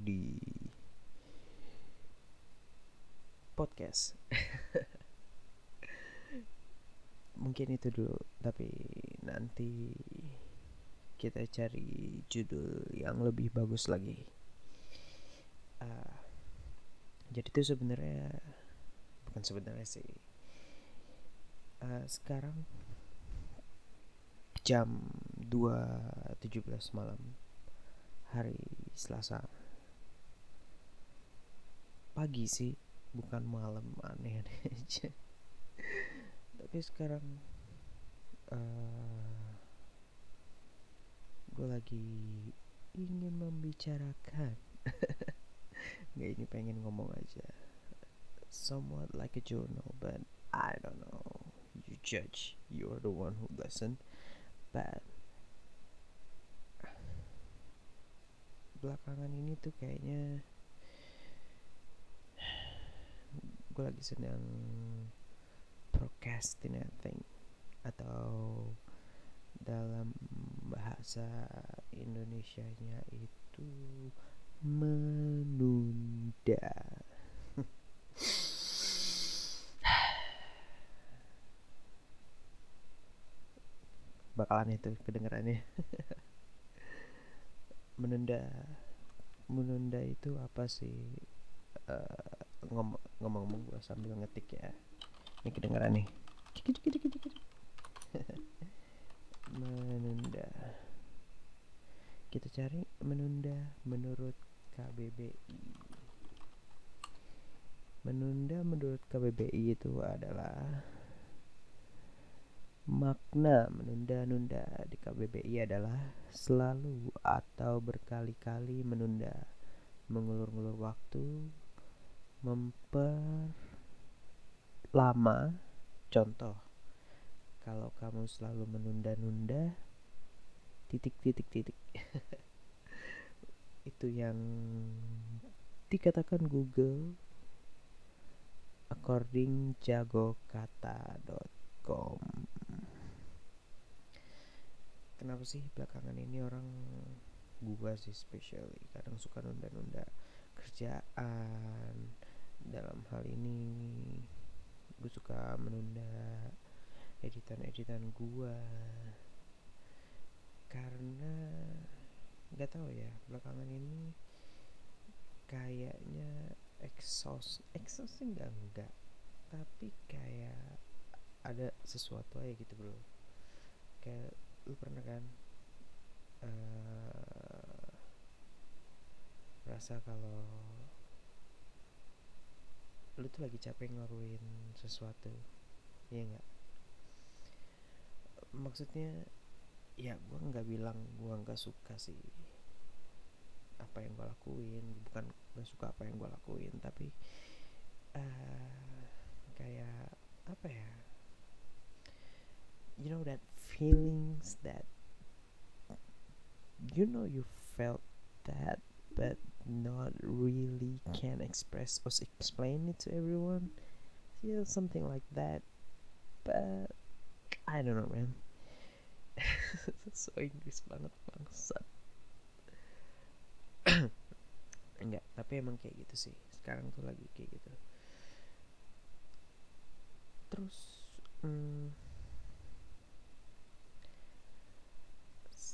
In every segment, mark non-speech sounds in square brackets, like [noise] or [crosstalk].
Di podcast. [laughs] Mungkin itu dulu, tapi nanti kita cari judul yang lebih bagus lagi. Uh, jadi itu sebenarnya bukan sebenarnya sih. Uh, sekarang jam 2.17 malam hari Selasa pagi sih bukan malam aneh-aneh aja. Tapi sekarang uh, eh, gue lagi ingin membicarakan. [laughs] Nggak ini pengen ngomong aja. Somewhat like a journal but I don't know. You judge you're the one who listen bad belakangan ini tuh kayaknya gue lagi sedang procrastinating atau dalam bahasa Indonesia-nya itu menunda. [sighs] Bakalan itu kedengarannya [laughs] menunda. Menunda itu apa sih? Uh, ngomong-ngomong gue sambil ngetik ya. Ini kedengaran nih. [laughs] Menunda. Kita cari menunda menurut KBBI menunda menurut KBBI itu adalah Makna menunda-nunda di KBBI adalah selalu atau berkali-kali menunda, mengulur-ngulur waktu, memperlama. Contoh, kalau kamu selalu menunda-nunda, titik-titik-titik. [laughs] Itu yang dikatakan Google according jagokata.com kenapa sih belakangan ini orang gua sih specially kadang suka nunda-nunda kerjaan dalam hal ini gue suka menunda editan-editan gua. Karena nggak tahu ya belakangan ini kayaknya exhaust exhaust enggak enggak tapi kayak ada sesuatu aja gitu bro. Kayak lu pernah kan uh, rasa kalau lu tuh lagi capek ngelakuin sesuatu ya enggak maksudnya ya gue nggak bilang gue nggak suka sih apa yang gue lakuin bukan gak suka apa yang gue lakuin tapi uh, kayak apa ya? You know that feelings that you know you felt that but not really can express or explain it to everyone. Yeah something like that. But I don't know man. [laughs] So Inggris banget bangsat. [coughs] Enggak tapi emang kayak gitu sih. Sekarang tuh lagi kayak gitu. Terus hmm,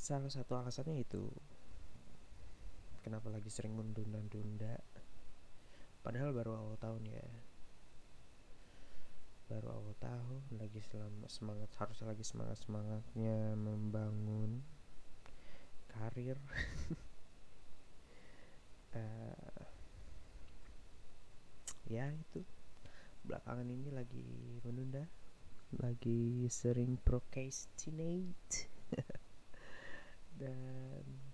salah satu alasannya itu kenapa lagi sering menunda-nunda padahal baru awal tahun ya. Baru awal tahun lagi selama semangat harus lagi semangat semangatnya membangun karir. Uh, [laughs] ya itu. Belakangan ini lagi menunda lagi sering procrastinate. [laughs] Dan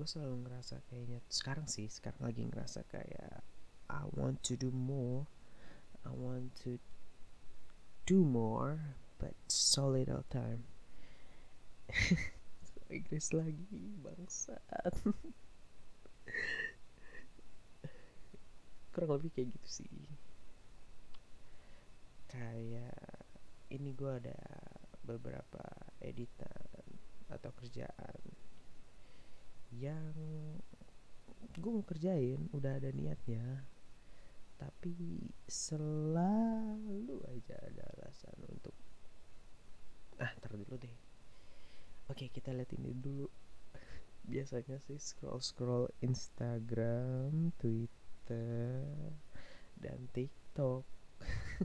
gue selalu ngerasa kayaknya sekarang sih sekarang lagi ngerasa kayak I want to do more I want to do more but so little time. [laughs] Inggris lagi bangsat. Kurang lebih kayak gitu sih. Kayak ini gue ada beberapa editan atau kerjaan yang gue mau kerjain udah ada niatnya. Tapi selalu aja ada alasan untuk ah ntar dulu deh. Oke kita lihat ini dulu. [laughs] Biasanya sih scroll scroll Instagram Twitter dan TikTok. [laughs]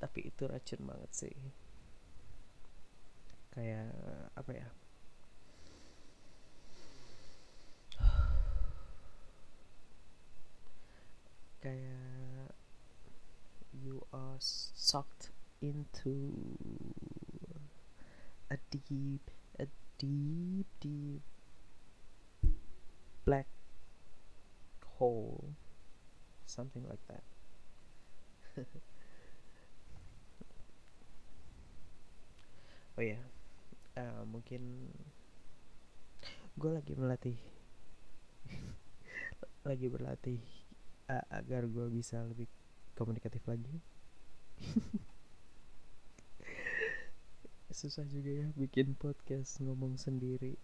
Tapi itu racun banget sih. Kayak apa ya kayak you are sucked into a deep a deep deep black hole. Something like that. [laughs] Oh ya uh, mungkin gue lagi melatih [laughs] lagi berlatih uh, agar gue bisa lebih komunikatif lagi [laughs] susah juga ya bikin podcast ngomong sendiri.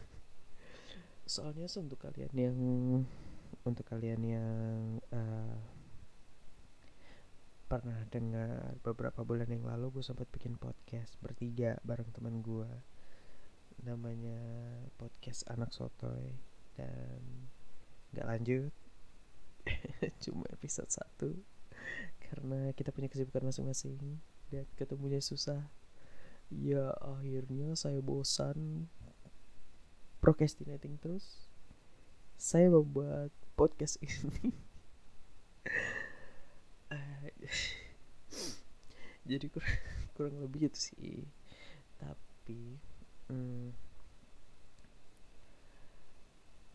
[laughs] Soalnya untuk kalian yang untuk kalian yang uh, pernah dengar beberapa bulan yang lalu gue sempat bikin podcast bertiga bareng teman gue namanya podcast anak sotoy. Dan nggak lanjut. [laughs] Cuma episode satu karena kita punya kesibukan masing-masing. Dan ketemunya susah. Ya akhirnya saya bosan procrastinating terus. Saya membuat podcast ini. [laughs] Jadi kurang, kurang lebih itu sih. Tapi hmm,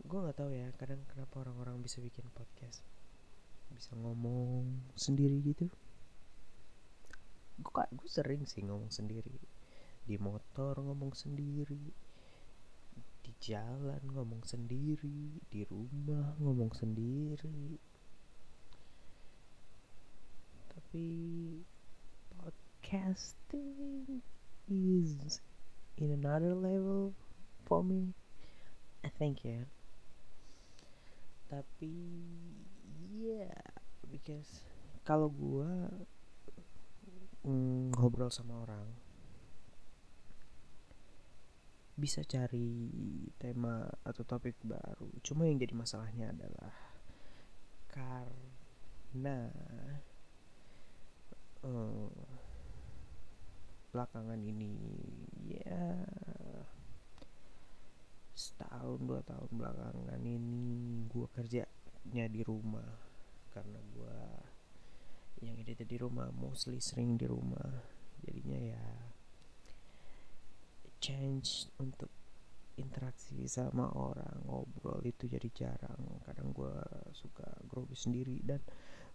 gue nggak tahu ya kadang kenapa orang-orang bisa bikin podcast bisa ngomong sendiri gitu. Gue gue sering sih ngomong sendiri. Di motor ngomong sendiri di jalan ngomong sendiri di rumah ngomong sendiri. Tapi podcasting is in another level for me I think ya yeah. tapi yeah, because kalau gua mm, ngobrol sama orang bisa cari tema atau topik baru. Cuma yang jadi masalahnya adalah karena uh, belakangan ini ya setahun dua tahun belakangan ini gue kerjanya di rumah karena gue yang edit di rumah mostly sering di rumah. Jadinya ya change untuk interaksi sama orang ngobrol itu jadi jarang. Kadang gue suka grogi sendiri dan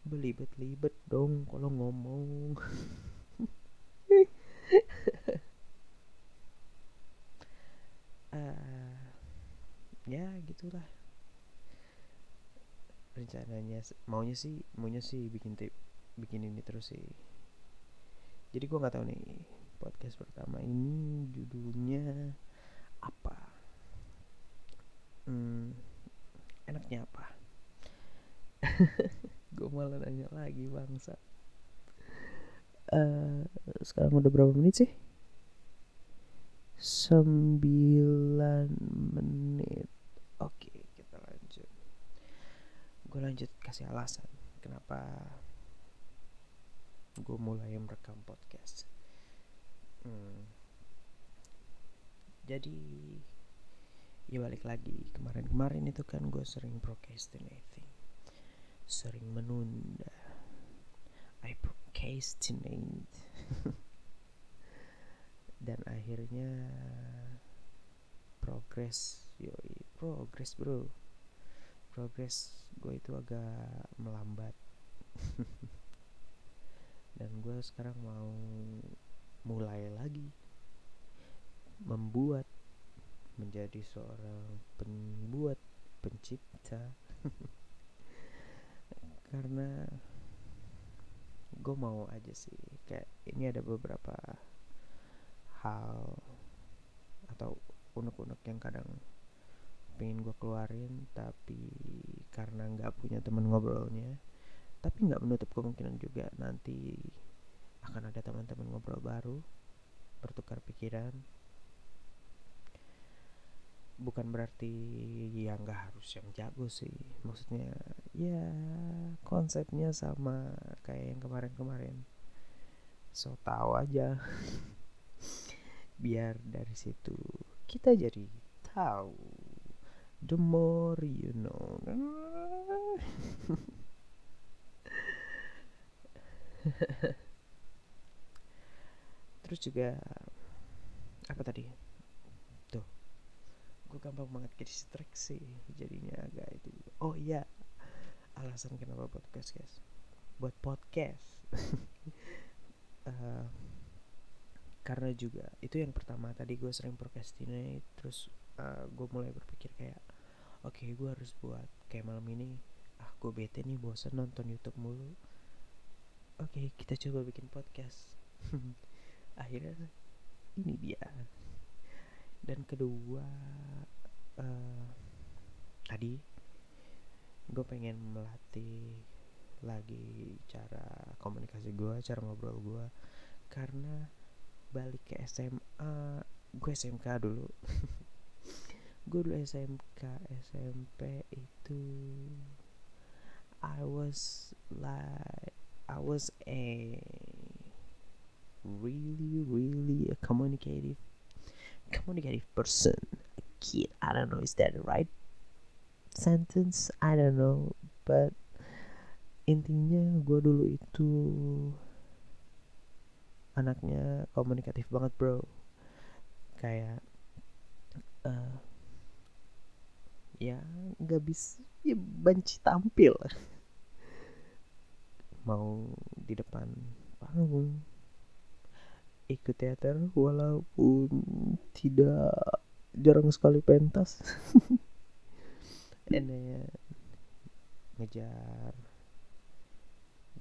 belibet-libet dong kalau ngomong. Uh, [laughs] ya gitulah rencananya maunya sih maunya sih bikin tip bikin ini terus sih. Jadi gue nggak tahu nih podcast pertama ini judulnya apa? Hmm, enaknya apa? [laughs] Gue malah nanya lagi bangsa. Uh, sekarang udah berapa menit sih? Sembilan menit oke kita lanjut gue lanjut kasih alasan kenapa gue mulai merekam podcast. Hmm. jadi ya balik lagi. Kemarin-kemarin itu kan gue sering procrastinating. Sering menunda. I procrastinate. [laughs] Dan akhirnya progress yoi. Progress bro progress gue itu agak melambat. [laughs] Dan gue sekarang mau mulai lagi membuat menjadi seorang pembuat pencipta. [laughs] Karena gue mau aja sih kayak ini ada beberapa hal atau unek-unek yang kadang pengen gue keluarin tapi karena nggak punya teman ngobrolnya tapi nggak menutup kemungkinan juga nanti akan ada teman-teman ngobrol baru bertukar pikiran. Bukan berarti ya nggak harus yang jago sih maksudnya ya konsepnya sama kayak yang kemarin-kemarin. So tahu aja. [laughs] Biar dari situ kita jadi tahu the more you know. Terus juga apa tadi? Tuh gue gampang banget ke distraksi jadinya agak itu oh iya alasan kenapa podcast guys? Buat podcast. Uh, [laughs] karena juga itu yang pertama tadi gue sering procrastinate terus uh, gue mulai berpikir kayak oke okay, gue harus buat kayak malam ini. Ah gue bete nih bosan nonton YouTube mulu. Oke okay, kita coba bikin podcast. [laughs] Akhirnya ini dia. Dan kedua uh, tadi gue pengen melatih lagi cara komunikasi gue cara ngobrol gue karena balik ke SMA gue SMK dulu [laughs] gue dulu SMK SMP itu I was like I was a really really a communicative communicative person a kid. I don't know is that the right sentence? I don't know but intinya gue dulu itu anaknya komunikatif banget bro. Kayak uh, ya nggak bisa ya benci tampil. [laughs] Mau di depan panggung ikut teater walaupun tidak jarang sekali pentas. [laughs] Dan ngejar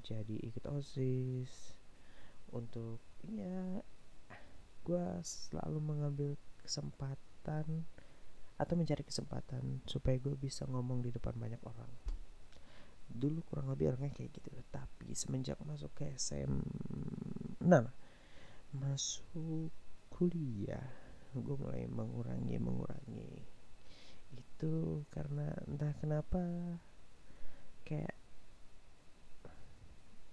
jadi ikut osis. Untuk ya gue selalu mengambil kesempatan atau mencari kesempatan supaya gue bisa ngomong di depan banyak orang. Dulu kurang lebih orangnya kayak gitu. Tapi semenjak masuk ke SM nah masuk kuliah gue mulai mengurangi mengurangi. Itu karena entah kenapa kayak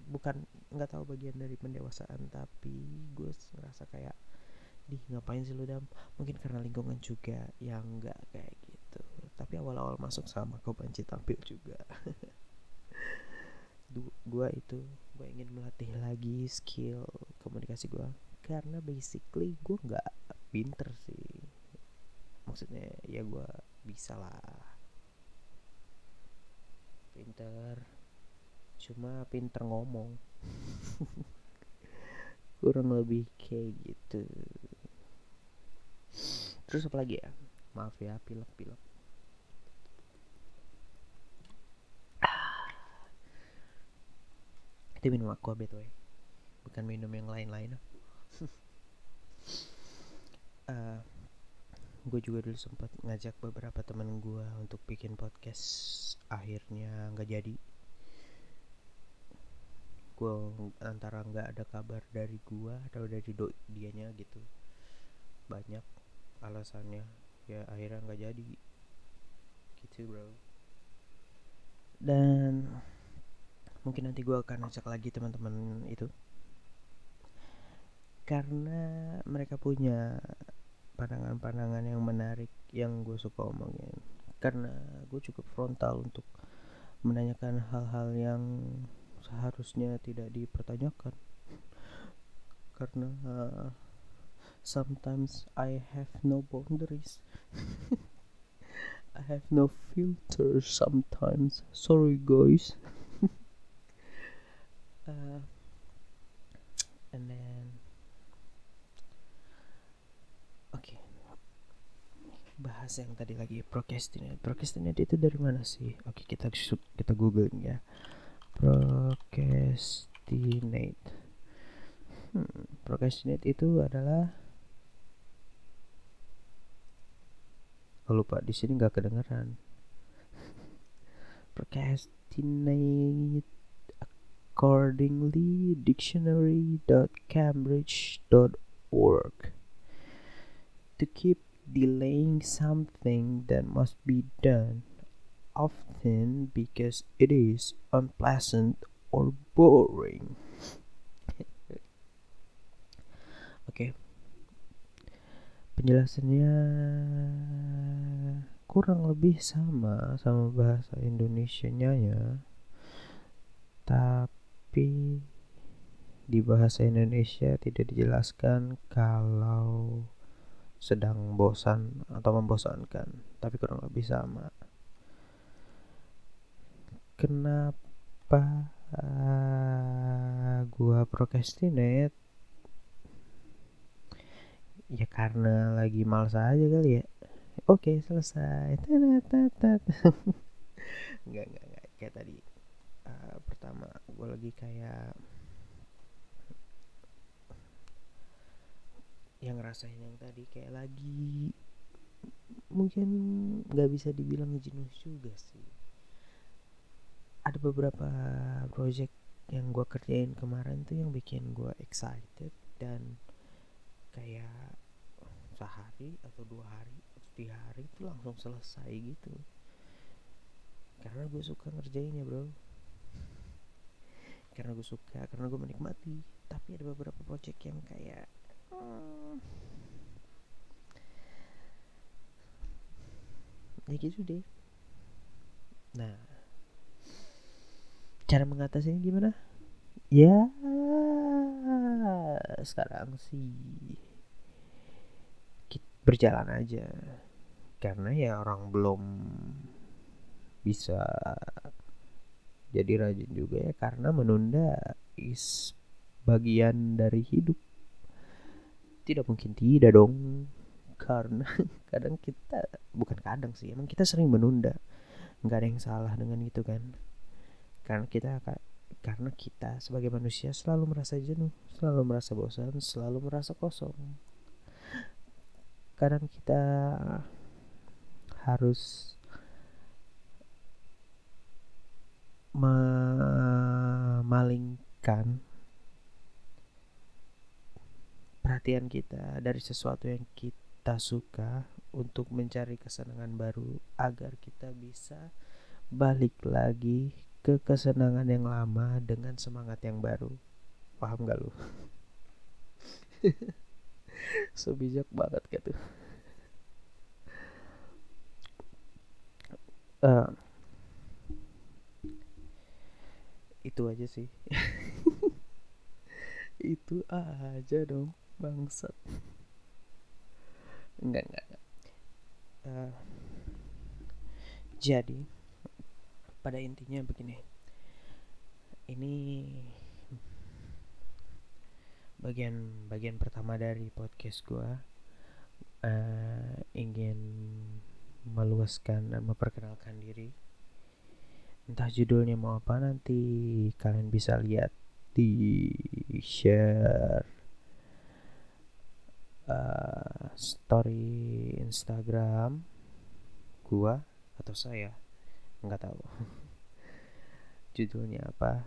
bukan nggak tahu bagian dari pendewasaan tapi gue ngerasa kayak di ngapain sih lu dam? Mungkin karena lingkungan juga yang nggak kayak gitu. Tapi awal-awal masuk sama gue benci tampil juga. [laughs] Gue itu gue ingin melatih lagi skill komunikasi gue karena basically gue nggak pinter sih. Maksudnya ya gue bisa lah. Pinter. Cuma pinter ngomong. [laughs] Kurang lebih kayak gitu terus apa lagi ya? Maaf ya pilek pilek. Itu minum aqua btw bukan minum yang lain-lain. [laughs] Uh, gue juga dulu sempat ngajak beberapa teman gue untuk bikin podcast. Akhirnya nggak jadi. Gue antara nggak ada kabar dari gue atau dari do dianya gitu banyak alasannya. Ya akhirnya nggak jadi. Gitu bro. Dan mungkin nanti gue akan ajak lagi teman-teman itu. Karena mereka punya pandangan-pandangan yang menarik yang gue suka omongin. Karena gue cukup frontal untuk menanyakan hal-hal yang seharusnya tidak dipertanyakan. Karena uh, sometimes I have no boundaries. [laughs] I have no filter sometimes. Sorry guys. [laughs] Uh, and then oke okay. bahas yang tadi lagi procrastinate. Procrastinate itu dari mana sih? Oke okay, kita kita googling ya. Procrastinate. Hmm, procrastinate itu adalah oh lupa di sini nggak kedengeran procrastinate accordingly dictionary.cambridge.org to keep delaying something that must be done often because it is unpleasant or boring. Oke. Okay. Penjelasannya kurang lebih sama sama bahasa Indonesianya ya. Tapi di bahasa Indonesia tidak dijelaskan kalau sedang bosan atau membosankan, tapi kurang lebih sama. Kenapa uh, gua procrastinate? Ya karena lagi males aja kali ya. Oke, selesai. enggak, [laughs] enggak, enggak. Kayak tadi uh, pertama gue lagi kayak yang ngerasain yang tadi kayak lagi mungkin nggak bisa dibilang jenuh juga sih ada beberapa project yang gue kerjain kemarin tuh yang bikin gue excited dan kayak sehari atau dua hari atau tiga hari itu langsung selesai gitu. Karena gue suka ngerjainnya bro. Karena gue suka karena gue menikmati. Tapi ada beberapa project yang kayak hmm, ya gitu deh. Nah cara mengatasinya gimana? Ya sekarang sih berjalan aja. Karena ya orang belum bisa jadi rajin juga ya karena menunda is bagian dari hidup. Tidak mungkin tidak dong. Karena [laughs] kadang kita bukan kadang sih emang kita sering menunda. Nggak ada yang salah dengan itu kan. Karena kita karena kita sebagai manusia selalu merasa jenuh selalu merasa bosan selalu merasa kosong kadang kita harus memalingkan perhatian kita dari sesuatu yang kita suka untuk mencari kesenangan baru agar kita bisa balik lagi ke kesenangan yang lama dengan semangat yang baru. Paham gak lu [laughs] so bijak banget gitu. Uh, itu aja sih. [laughs] Itu aja dong bangsat. Enggak enggak, enggak. Uh, jadi pada intinya begini. Ini bagian bagian pertama dari podcast gua uh, ingin meluaskan dan memperkenalkan diri. Entah judulnya mau apa nanti kalian bisa lihat di share uh, story Instagram gua atau saya nggak tahu. [laughs] Judulnya apa?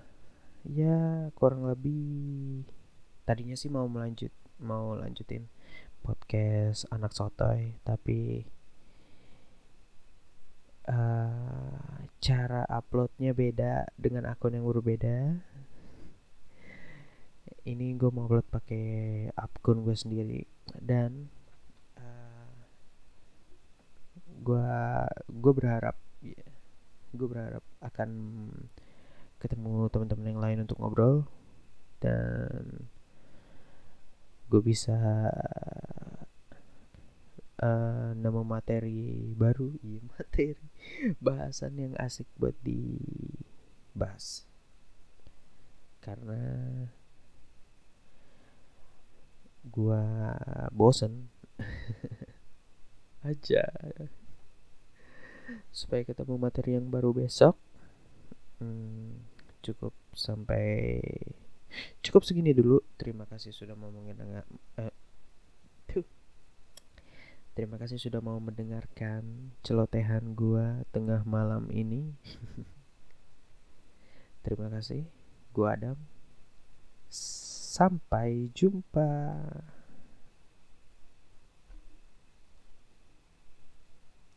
Ya kurang lebih tadinya sih mau melanjut mau lanjutin podcast anak sotoy tapi uh, cara uploadnya beda dengan akun yang berbeda ini gue mau upload pakai akun gue sendiri dan gue gue berharap gue berharap akan ketemu teman-teman yang lain untuk ngobrol dan gue bisa uh, nemu materi baru. Iya [laughs] materi. Bahasan yang asik buat dibahas. Karena gua bosen. [laughs] Aja. Supaya ketemu materi yang baru besok hmm, cukup sampai cukup segini dulu. Terima kasih sudah mau mendengar tuh. terima kasih sudah mau mendengarkan celotehan gua tengah malam ini. [laughs] Terima kasih. Gua Adam. Sampai jumpa